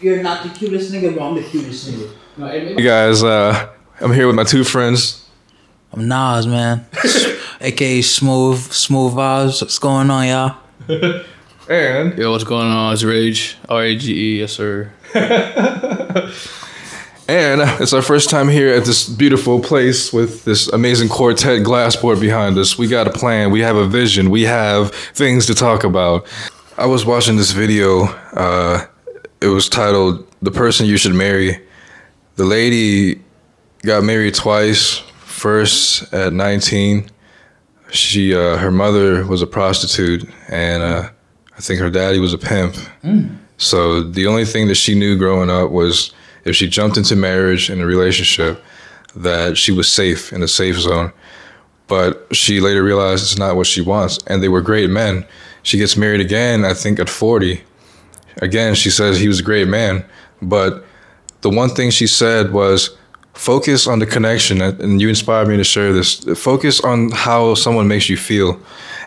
you're not the cutest nigga, but I'm the cutest nigga. Hey guys, uh, I'm here with my two friends. I'm Nas, man. AKA Smooth, Smooth Vibes. What's going on, y'all? And Yo, what's going on? It's Rage. R A G E, yes sir. and it's our first time here at this beautiful place with this amazing quartet glassboard behind us. We got a plan, we have a vision, we have things to talk about. I was watching this video, uh, it was titled The Person You Should Marry. The lady got married twice. First at 19, she uh, her mother was a prostitute, and uh, I think her daddy was a pimp. So the only thing that she knew growing up was if she jumped into marriage and a relationship, that she was safe in a safe zone. But she later realized it's not what she wants, and they were great men. She gets married again, I think at 40. Again, she says he was a great man, but the one thing she said was focus on the connection and you inspired me to share this focus on how someone makes you feel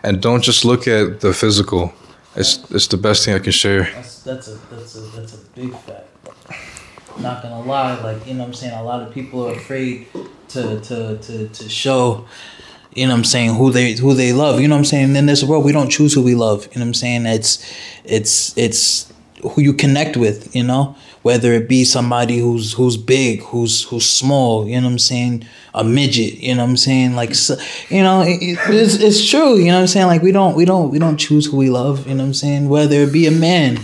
and don't just look at the physical it's it's the best thing i can share That's that's a that's a that's a big fact. Not gonna lie, like you know I'm saying, a lot of people are afraid to to to to show you know what I'm saying who they who they love. You know what I'm saying? In this world we don't choose who we love. You know what I'm saying? It's it's it's who you connect with, you know? Whether it be somebody who's who's big, who's who's small, you know what I'm saying? A midget, you know what I'm saying? Like you know, it- it's, it's true, you know what I'm saying? Like we don't we don't we don't choose who we love, you know what I'm saying? Whether it be a man,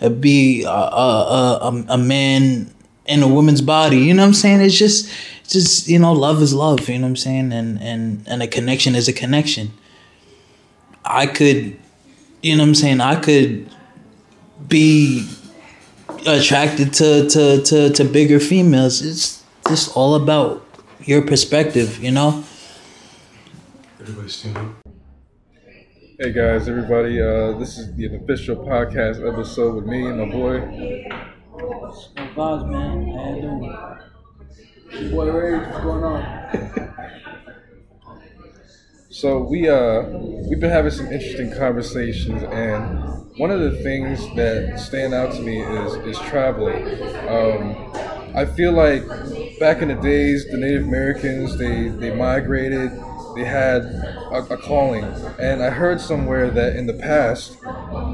it be a a, a, a man in a woman's body, you know what I'm saying? It's just it's just, you know, love is love, you know what I'm saying? And and and a connection is a connection. I could you know what I'm saying? I could be attracted to to to to bigger females. It's just all about your perspective, you know. hey guys everybody uh, this is the official podcast episode with me and my boy Vibes, man. How you doing? Boy Rage, what's going on? So we uh we've been having some interesting conversations, and one of the things that stand out to me is is traveling. Um, I feel like back in the days, the Native Americans they they migrated, they had a, a calling, and I heard somewhere that in the past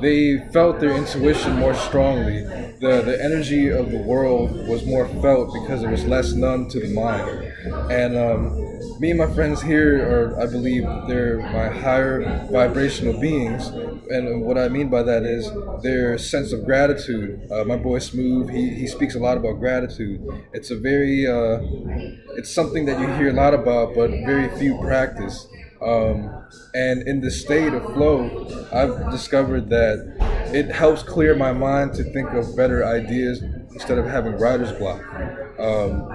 they felt their intuition more strongly. The the energy of the world was more felt because it was less numb to the mind, and. Um, me and my friends here are, I believe, they're my higher vibrational beings. And what I mean by that is their sense of gratitude. Uh, my boy Smooth, he, he speaks a lot about gratitude. It's a very, uh, it's something that you hear a lot about, but very few practice. Um, and in the state of flow, I've discovered that it helps clear my mind to think of better ideas instead of having writer's block. Um,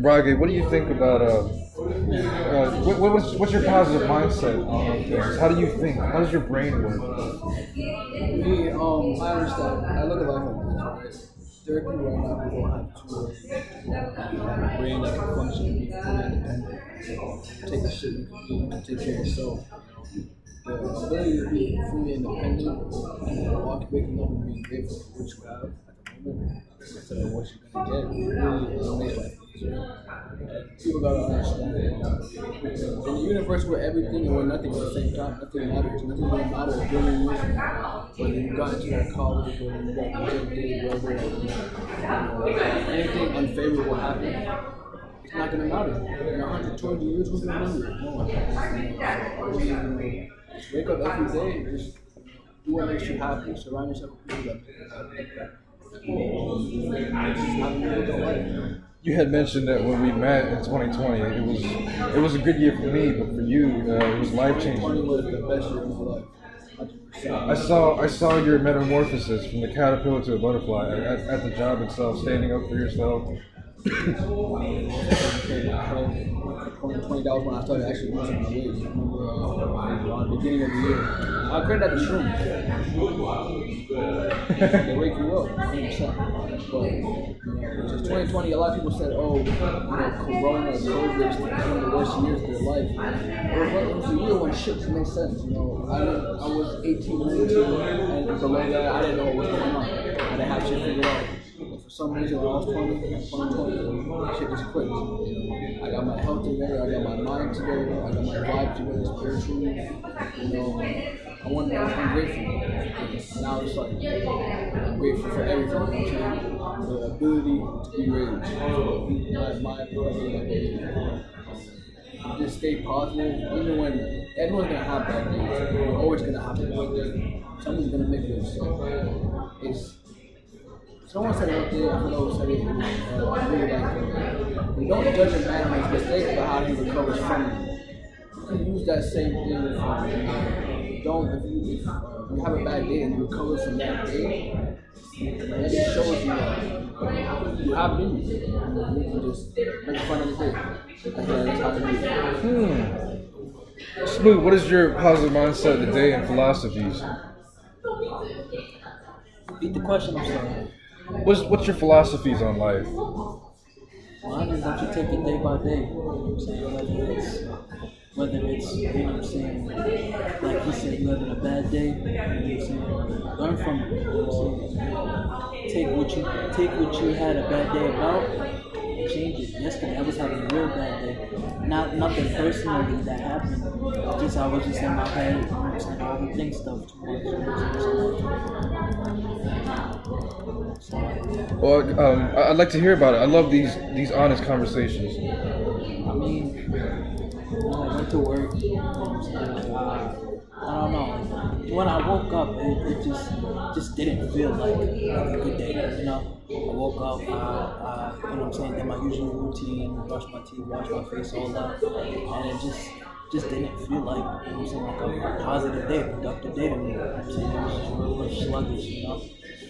Brage, what do you think about uh, uh, what, what, what's, what's your positive mindset on things? How do you think? How does your brain work? Me, um, I understand. I look at life like this, right? There are people right now who don't have tools, a brain that can function, be fully independent, take the shit you take care of yourself. The ability to be fully independent and walk, waking up and being grateful for what you have what you're gonna get is. People gotta understand that in a universe where everything and where nothing at the same time, nothing matters. Nothing really matters a billion years from now. Whether you got into that college, whether you got day, whether anything unfavorable happened, it's not gonna matter. In 120 years, who's gonna remember it? No one. Just wake up every day and just do what makes you happy. Surround yourself with people that you have had mentioned that when we met in 2020, it was it was a good year for me, but for you, uh, it was life 20 changing. was the best year of my life. 100%. I saw I saw your metamorphosis from the caterpillar to a butterfly at, at the job itself, standing up for yourself. Twenty dollars when I started actually losing my weight. I remember the beginning of the year. I created that the shrooms. They wake you up, 100%. But you know, just 2020, a lot of people said, "Oh, you know, Corona, COVID, is one of the worst years of their life." But it was a year when shit made sense. You know, I I was 18, 19, and below that, I didn't know what was going on. I didn't have shit figured out. But for some reason, when I was 20, 20, shit just clicked. You know, I got my health together, I got my mind together, I got my vibe together spiritually. You know, I want, I'm grateful. Now it's like, I'm grateful for everything. The ability to be raised. Like my ability, like, just stay positive, even when everyone's gonna have bad days. You're always gonna a bad day. Someone's gonna make a mistake. It's someone said it one day, I don't know said it. Uh, I really like it. Don't judge a man on his mistakes, but how he recovers from them. You can use that same thing for don't if you if you have a bad day and you recover from that day, then it shows you that you have in you. You can just make fun of the day. That's, that's how it. Hmm. Smooth, what is your positive mindset today and philosophies? Repeat the question, I'm sorry. What's what's your philosophies on life? Mine is that you take it day by day. You know what I'm saying? It's, whether it's, you know what I'm saying, like he said, you having a bad day, you know what I'm saying? Learn from it. You know what I'm saying? Take what you take what you had a bad day about and change it. Yesterday I was having a real bad day. Not nothing personally that happened. Just I was just in my head, you know what I'm saying? I overthink stuff too much. You know what I'm saying? Well, um, I'd like to hear about it. I love these these honest conversations. I mean, I went to work, I don't know. When I woke up, it, it just just didn't feel like, a good day. You know, I woke up, I, I, you know what I'm saying, did my usual routine, brush my teeth, wash my face, all that, and it just just didn't feel like, you know what I'm saying, like a positive day, productive day to me. I'm saying? It was just real, real sluggish, you know.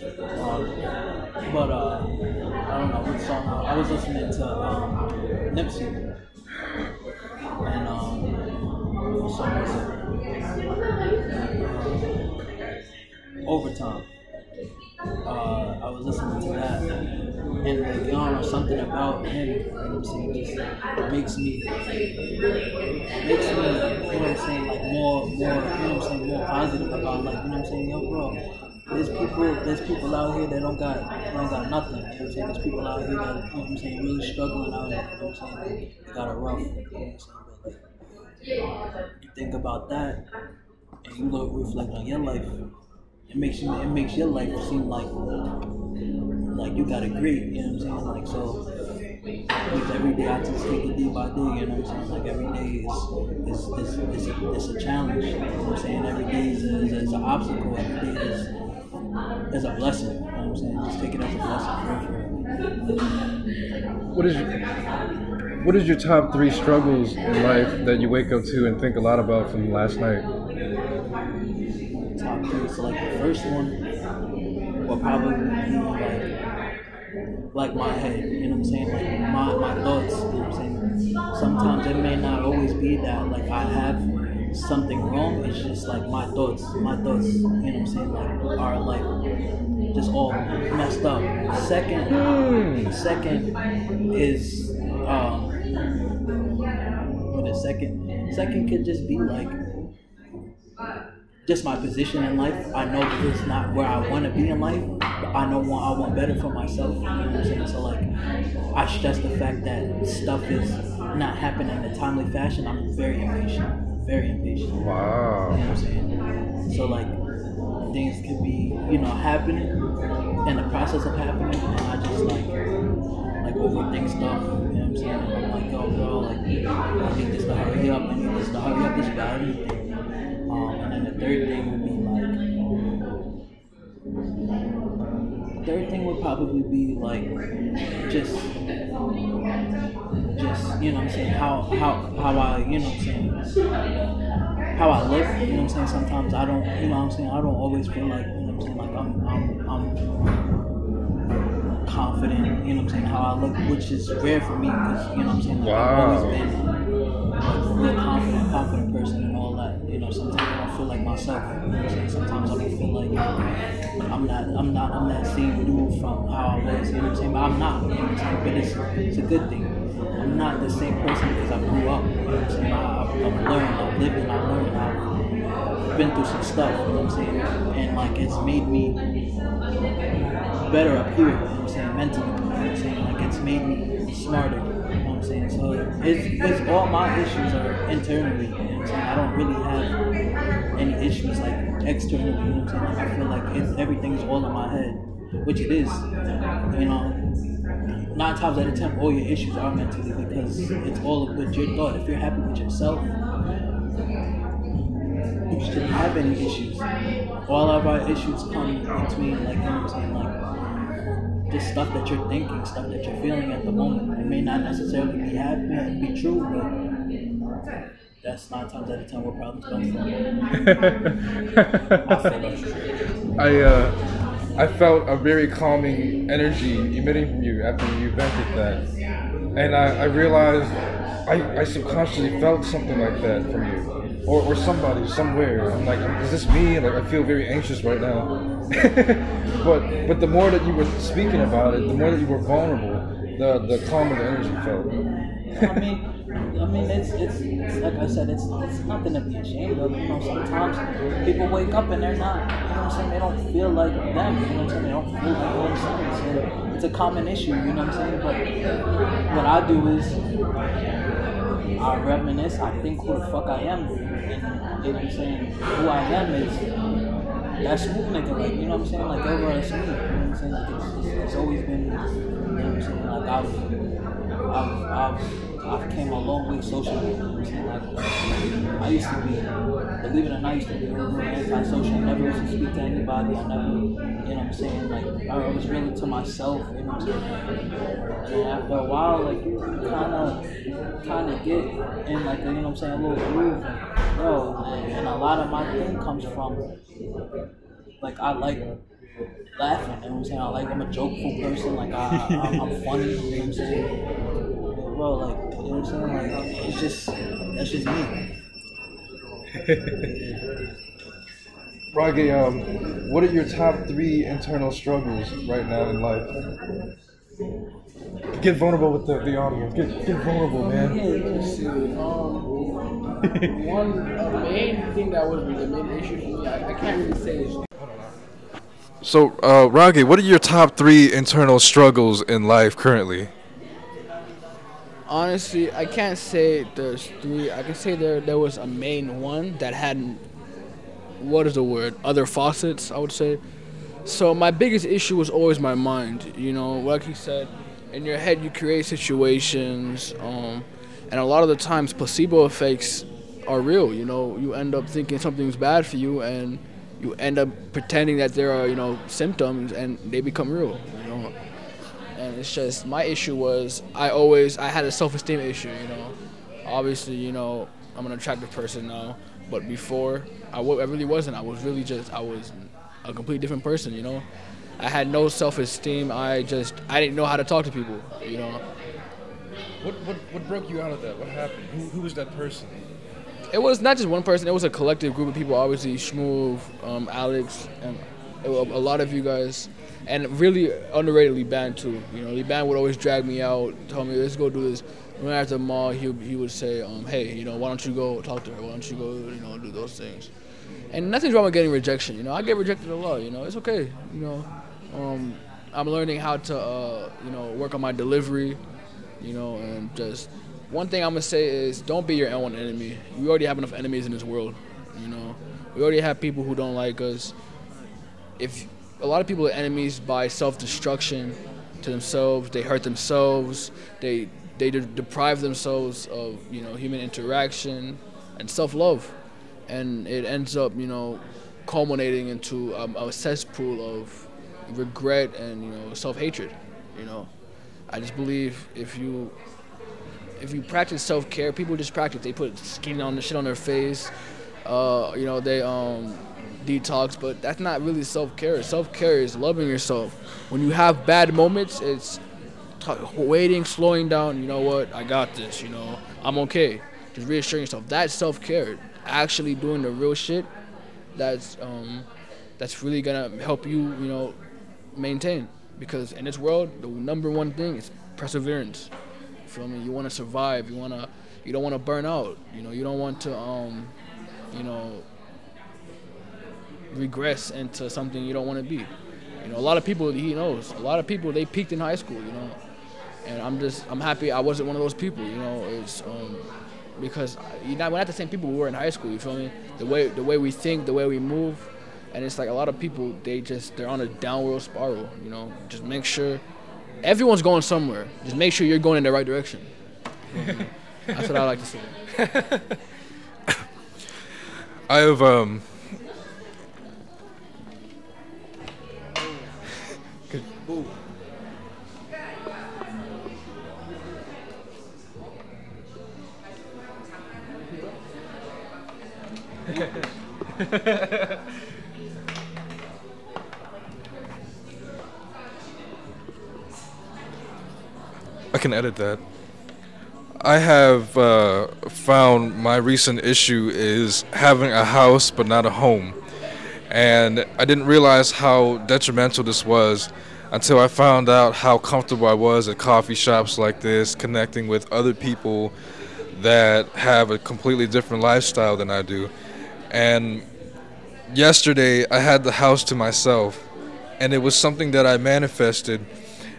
Um, but uh, I don't know what song. I was listening to um, Nipsey, Overtime. Uh, I was listening to that, and like, you know, something about him, you know what I'm saying, just makes me, makes me, you know what I'm saying, like more, more, you know what I'm saying, more positive about, like, you know what I'm saying, yo, bro. There's people, there's people out here that don't got, don't got nothing. You know what I'm saying? There's people out here that, you know what I'm saying, really struggling out here. You know what I'm saying? They got it rough. You know what I'm saying? But like, you think about that, and you look reflect on your life. It makes you, it makes your life seem like, like you got it great. You know what I'm saying? Like so. Because every day I just take it day by day, you know what I'm saying? Like every day is is, is, is, a, is a challenge, you know what I'm saying? Every day is, is, is an obstacle, every day is, is a blessing, you know what I'm saying? Just take it as a blessing. What is your, what is your top three struggles in life that you wake up to and think a lot about from last night? Top three, so like the first one will probably be like like my head, you know what I'm saying? Like my, my thoughts, you know what I'm saying? Sometimes it may not always be that like I have something wrong, it's just like my thoughts, my thoughts, you know what I'm saying, like are like just all messed up. Second second is um what is second? Second could just be like just my position in life. I know it's not where I want to be in life, but I know what I want better for myself. You know what I'm saying? So like, I stress the fact that stuff is not happening in a timely fashion. I'm very impatient, very impatient. Wow. You know what I'm saying? So like, things could be you know happening in the process of happening, and I just like like overthink stuff. You know what I'm saying? And I'm like, oh bro, like I need this to hurry up. I need this to hurry up. This. Um, and the third thing would be like, third thing would probably be like, just, just you know what I'm saying, how how how I you know what I'm saying, how I look. You know what I'm saying. Sometimes I don't, you know what I'm saying. I don't always feel like you know what I'm saying. Like I'm I'm I'm confident. You know what I'm saying. How I look, which is rare for me because you know what I'm saying. Like, I've Wow. always been real confident, confident person and all that. You know, sometimes I don't feel like myself. I'm? Sometimes I don't feel like I'm not, I'm not, I'm that same dude from how I was. You know what I'm saying? But I'm not. You know what I'm saying? But it's, it's a good thing. I'm not the same person because I grew up. You know what I'm saying? I, I've, I've learned, I've lived, and I've learned. I've been through some stuff. You know what I'm saying? And like, it's made me better up here. You know what I'm saying mentally. You know what I'm saying like it's made me smarter. I'm saying? So it's, it's all my issues are internally. You know what I'm saying? I don't really have any issues like externally. You know what I'm saying? I feel like it's, everything's all in my head, which it is. You know, nine times out of ten, all your issues are mentally because it's all with your thought. If you're happy with yourself, you shouldn't have any issues. All of our issues come between, like, you know what I'm saying, like, just stuff that you're thinking, stuff that you're feeling at the moment. It may not necessarily be happy and be true, but that's nine times out of ten where problems come from. I uh, I felt a very calming energy emitting from you after you vented that, and I, I realized I, I subconsciously felt something like that from you, or, or somebody somewhere. I'm like, is this me? Like I feel very anxious right now. but but the more that you were speaking about it, the more that you were vulnerable, the the calmer the energy felt. I mean, I mean, it's, it's, it's like I said, it's it's nothing to be ashamed of. You know, sometimes people wake up and they're not. You know what I'm saying? They don't feel like them. You know what I'm saying? They don't feel like themselves. So it's a common issue. You know what I'm saying? But what I do is I reminisce. I think who the fuck I am. And, you know what I'm saying? Who I am is that smooth nigga. Like you know what I'm saying? Like everywhere that's me. You know what I'm saying? Like it's, it's, it's always been. You know what I'm saying? Like I've I've I've I've came a long way socially. You know what I'm saying? Like, I used to be, believe it or not, I used to be really antisocial. I never used to speak to anybody. I never, you know what I'm saying? Like, I was really to myself. You know what I'm saying? And after a while, like, you kind of, kind of get in, like, you know what I'm saying, a little groove. And, yo, and, and a lot of my thing comes from, like, I like laughing. You know what I'm saying? I like I'm a jokeful person. Like I, I I'm funny. You know what I'm saying? Bro, like you know what I'm saying? Like it's just that's just me. Rage, um, what are your top three internal struggles right now in life? Get vulnerable with the, the audience. Get, get vulnerable, man. Yeah. Um, one uh, main thing that was the main issue for me, I, I can't really say is So, uh, Rage, what are your top three internal struggles in life currently? honestly, I can't say there's three. I can say there there was a main one that had what is the word? Other faucets, I would say. So my biggest issue was always my mind. You know, like he said, in your head you create situations, um, and a lot of the times placebo effects are real. You know, you end up thinking something's bad for you, and you end up pretending that there are you know symptoms, and they become real. You know, and it's just my issue was I always I had a self-esteem issue. You know, obviously you know I'm an attractive person now, but before I, w- I really wasn't. I was really just I was a completely different person. You know, I had no self-esteem. I just I didn't know how to talk to people. You know. What, what, what broke you out of that? What happened? Who, who was that person? It was not just one person. It was a collective group of people. Obviously, Shmoov, um, Alex, and a lot of you guys and really underrated Liban too. You know, Liban would always drag me out, tell me, let's go do this. When I at the mall, he, he would say, um, hey, you know, why don't you go talk to her? Why don't you go, you know, do those things? And nothing's wrong with getting rejection. You know, I get rejected a lot. You know, it's okay. You know, um, I'm learning how to, uh, you know, work on my delivery. You know, and just one thing I'm gonna say is don't be your own enemy. We already have enough enemies in this world. You know, we already have people who don't like us. If a lot of people are enemies by self-destruction to themselves. They hurt themselves. They they de- deprive themselves of you know human interaction and self-love, and it ends up you know culminating into um, a cesspool of regret and you know self-hatred. You know, I just believe if you if you practice self-care, people just practice. They put skin on the shit on their face. Uh, you know, they um, detox, but that's not really self care. Self care is loving yourself. When you have bad moments, it's t- waiting, slowing down. You know what? I got this. You know, I'm okay. Just reassuring yourself. That's self care. Actually doing the real shit. That's um, that's really gonna help you. You know, maintain. Because in this world, the number one thing is perseverance. You feel me? You want to survive. You wanna. You don't want to burn out. You know. You don't want to. Um, you know regress into something you don't want to be. You know, a lot of people he knows. A lot of people they peaked in high school. You know, and I'm just I'm happy I wasn't one of those people. You know, it's um, because you know, we're not the same people we were in high school. You feel me? The way the way we think, the way we move, and it's like a lot of people they just they're on a downward spiral. You know, just make sure everyone's going somewhere. Just make sure you're going in the right direction. That's what I like to say. I have um. I can edit that. I have uh, found my recent issue is having a house but not a home. And I didn't realize how detrimental this was until I found out how comfortable I was at coffee shops like this, connecting with other people that have a completely different lifestyle than I do. And yesterday I had the house to myself, and it was something that I manifested.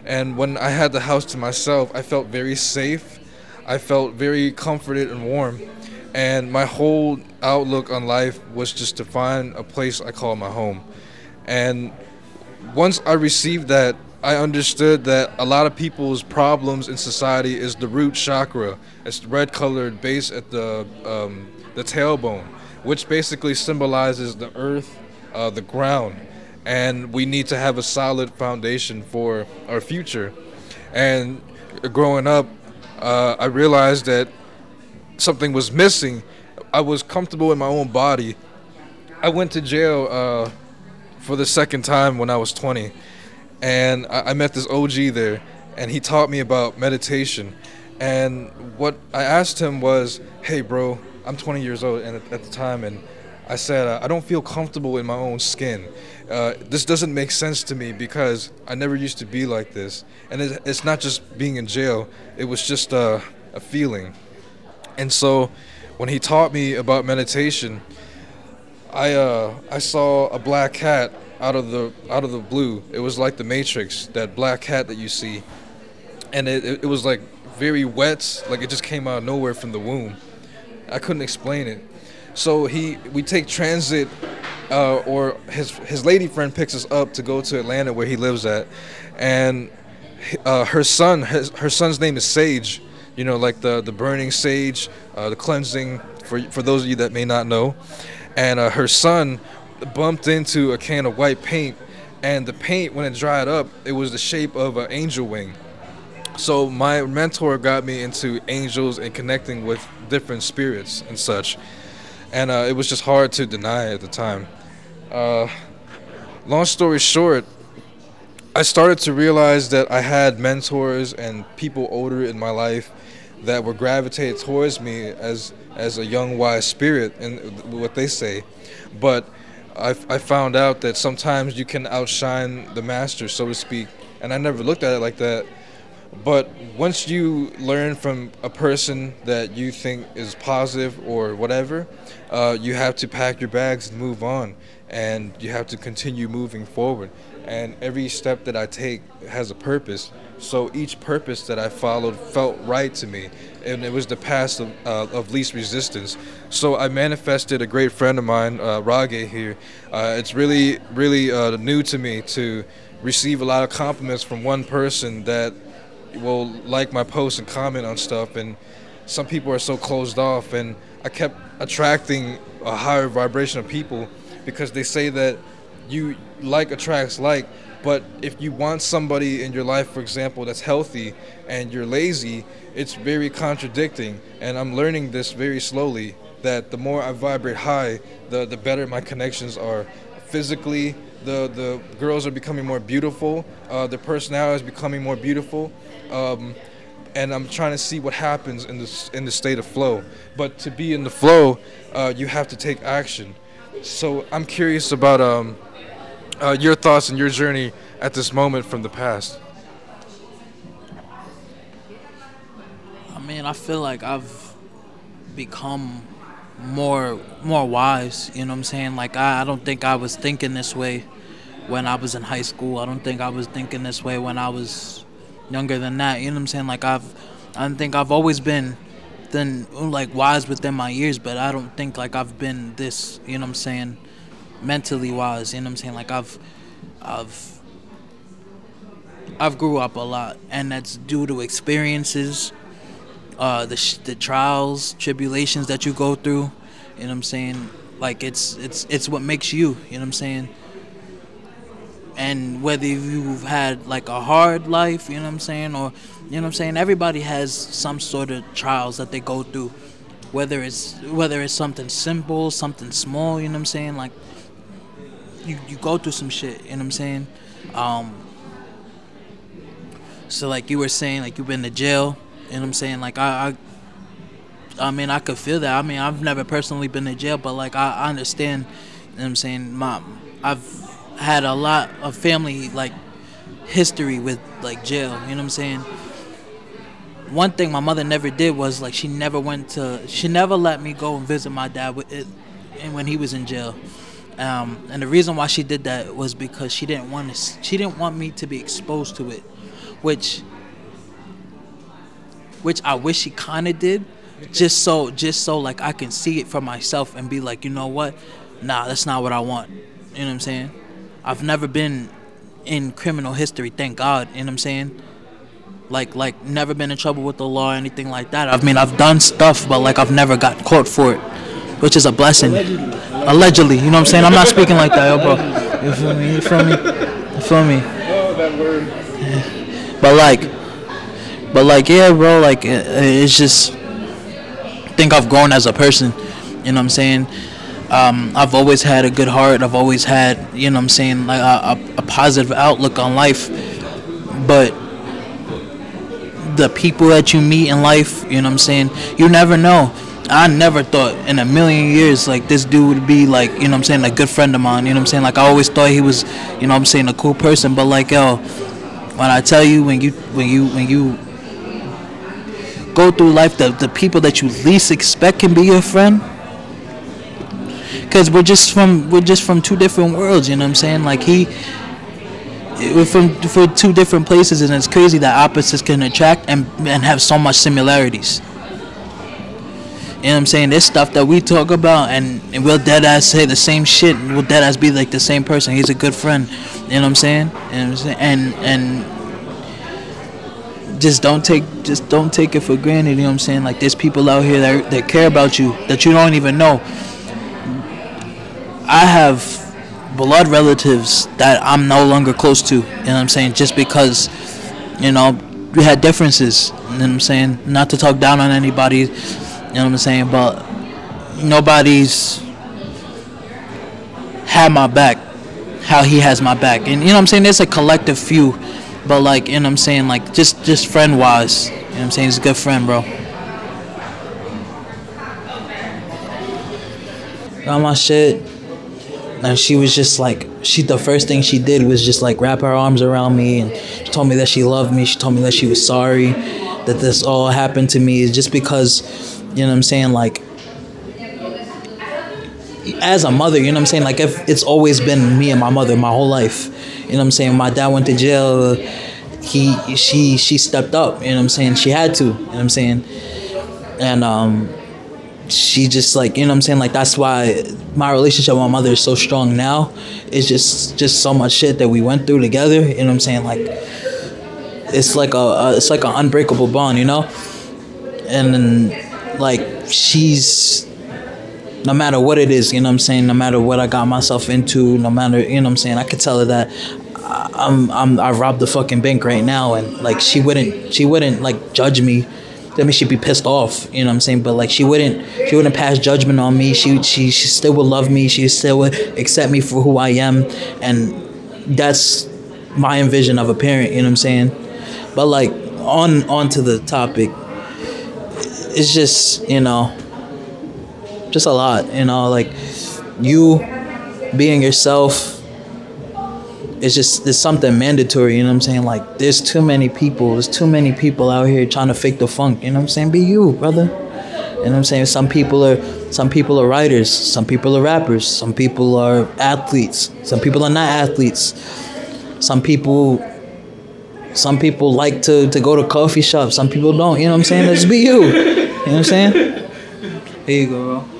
And when I had the house to myself, I felt very safe. I felt very comforted and warm. And my whole outlook on life was just to find a place I call my home. And once I received that, I understood that a lot of people's problems in society is the root chakra. It's the red colored base at the um, the tailbone, which basically symbolizes the earth, uh, the ground, and we need to have a solid foundation for our future. And growing up, uh, I realized that something was missing. I was comfortable in my own body. I went to jail uh, for the second time when I was 20, and I, I met this OG there, and he taught me about meditation. And what I asked him was, "Hey, bro, I'm 20 years old, and at, at the time, and I said uh, I don't feel comfortable in my own skin. Uh, this doesn't make sense to me because I never used to be like this, and it, it's not just being in jail. It was just uh, a feeling." And so, when he taught me about meditation, I uh, I saw a black cat out of the out of the blue. It was like the Matrix, that black cat that you see, and it, it, was like very wet, like it just came out of nowhere from the womb. I couldn't explain it. So he we take transit, uh, or his his lady friend picks us up to go to Atlanta where he lives at, and uh, her son his, her son's name is Sage, you know like the the burning sage, uh, the cleansing for for those of you that may not know, and uh, her son bumped into a can of white paint, and the paint when it dried up it was the shape of an angel wing. So my mentor got me into angels and connecting with different spirits and such and uh, it was just hard to deny at the time. Uh, long story short, I started to realize that I had mentors and people older in my life that were gravitated towards me as as a young wise spirit and what they say, but I, I found out that sometimes you can outshine the master, so to speak, and I never looked at it like that. But once you learn from a person that you think is positive or whatever, uh, you have to pack your bags and move on, and you have to continue moving forward. And every step that I take has a purpose. So each purpose that I followed felt right to me, and it was the path of, uh, of least resistance. So I manifested a great friend of mine, uh, Rage here. Uh, it's really, really uh, new to me to receive a lot of compliments from one person that will like my posts and comment on stuff and some people are so closed off and i kept attracting a higher vibration of people because they say that you like attracts like but if you want somebody in your life for example that's healthy and you're lazy it's very contradicting and i'm learning this very slowly that the more i vibrate high the, the better my connections are. Physically the, the girls are becoming more beautiful uh, their personality is becoming more beautiful um, and I'm trying to see what happens in this in the state of flow. But to be in the flow, uh, you have to take action. So I'm curious about um, uh, your thoughts and your journey at this moment from the past. I mean, I feel like I've become more more wise. You know what I'm saying? Like I, I don't think I was thinking this way when I was in high school. I don't think I was thinking this way when I was younger than that. You know what I'm saying? Like I've, I think I've always been, then like wise within my years, but I don't think like I've been this. You know what I'm saying? Mentally wise. You know what I'm saying? Like I've, I've. I've grew up a lot, and that's due to experiences, uh, the sh- the trials, tribulations that you go through. You know what I'm saying? Like it's it's it's what makes you. You know what I'm saying? And whether you've had like a hard life, you know what I'm saying, or you know what I'm saying, everybody has some sort of trials that they go through. Whether it's whether it's something simple, something small, you know what I'm saying, like you, you go through some shit, you know what I'm saying? Um so like you were saying, like you've been to jail, you know what I'm saying? Like I, I I mean I could feel that. I mean I've never personally been to jail, but like I, I understand, you know what I'm saying, my I've had a lot of family like history with like jail. You know what I'm saying? One thing my mother never did was like she never went to she never let me go and visit my dad with it, when he was in jail. Um, and the reason why she did that was because she didn't want to she didn't want me to be exposed to it, which which I wish she kind of did, just so just so like I can see it for myself and be like, you know what, nah, that's not what I want. You know what I'm saying? I've never been in criminal history, thank God. You know what I'm saying? Like, like never been in trouble with the law or anything like that. I mean, I've done stuff, but like I've never got caught for it, which is a blessing. Allegedly. Allegedly, you know what I'm saying? I'm not speaking like that, yo, bro. You feel me? You feel me? You feel me? Oh, that word. But like, but like, yeah, bro. Like, it, it's just I think I've grown as a person. You know what I'm saying? Um, I've always had a good heart. I've always had, you know what I'm saying, like a, a, a positive outlook on life. But the people that you meet in life, you know what I'm saying, you never know. I never thought in a million years like this dude would be like, you know what I'm saying, a good friend of mine. You know what I'm saying? Like I always thought he was, you know what I'm saying, a cool person. But like yo, when I tell you when you when you when you go through life, the the people that you least expect can be your friend because we're just from we're just from two different worlds. You know what I'm saying? Like he, we're from for two different places, and it's crazy that opposites can attract and and have so much similarities. You know what I'm saying? This stuff that we talk about, and, and we'll dead ass say the same shit. We'll dead ass be like the same person. He's a good friend. You know what I'm saying? You know what I'm saying? And and just don't take just don't take it for granted. You know what I'm saying? Like there's people out here that that care about you that you don't even know. I have blood relatives that I'm no longer close to. You know what I'm saying? Just because, you know, we had differences. You know what I'm saying? Not to talk down on anybody. You know what I'm saying? But nobody's had my back how he has my back. And you know what I'm saying? There's a collective few. But like, you know what I'm saying? Like just just friend wise. You know what I'm saying? He's a good friend, bro. Got my shit and she was just like she the first thing she did was just like wrap her arms around me and she told me that she loved me. She told me that she was sorry that this all happened to me just because you know what i'm saying? Like as a mother you know what i'm saying? Like if it's always been me and my mother my whole life you know what i'm saying? My dad went to jail. He she she stepped up you know what i'm saying? She had to you know what i'm saying? And um she just like you know what I'm saying like that's why my relationship with my mother is so strong now. It's just just so much shit that we went through together. You know what I'm saying like it's like a, a it's like an unbreakable bond, you know. And then like she's no matter what it is, you know what I'm saying. No matter what I got myself into, no matter you know what I'm saying. I could tell her that I- I'm I'm I robbed the fucking bank right now, and like she wouldn't she wouldn't like judge me. I mean, she'd be pissed off, you know what I'm saying. But like, she wouldn't, she wouldn't pass judgment on me. She, she, she still would love me. She still would accept me for who I am, and that's my envision of a parent. You know what I'm saying. But like, on on to the topic. It's just you know, just a lot. You know, like you being yourself it's just it's something mandatory, you know what I'm saying? Like there's too many people, there's too many people out here trying to fake the funk, you know what I'm saying? Be you, brother. You know what I'm saying? Some people are some people are writers, some people are rappers, some people are athletes, some people are not athletes. Some people some people like to, to go to coffee shops, some people don't. You know what I'm saying? Let's be you. You know what I'm saying? Here you go, bro.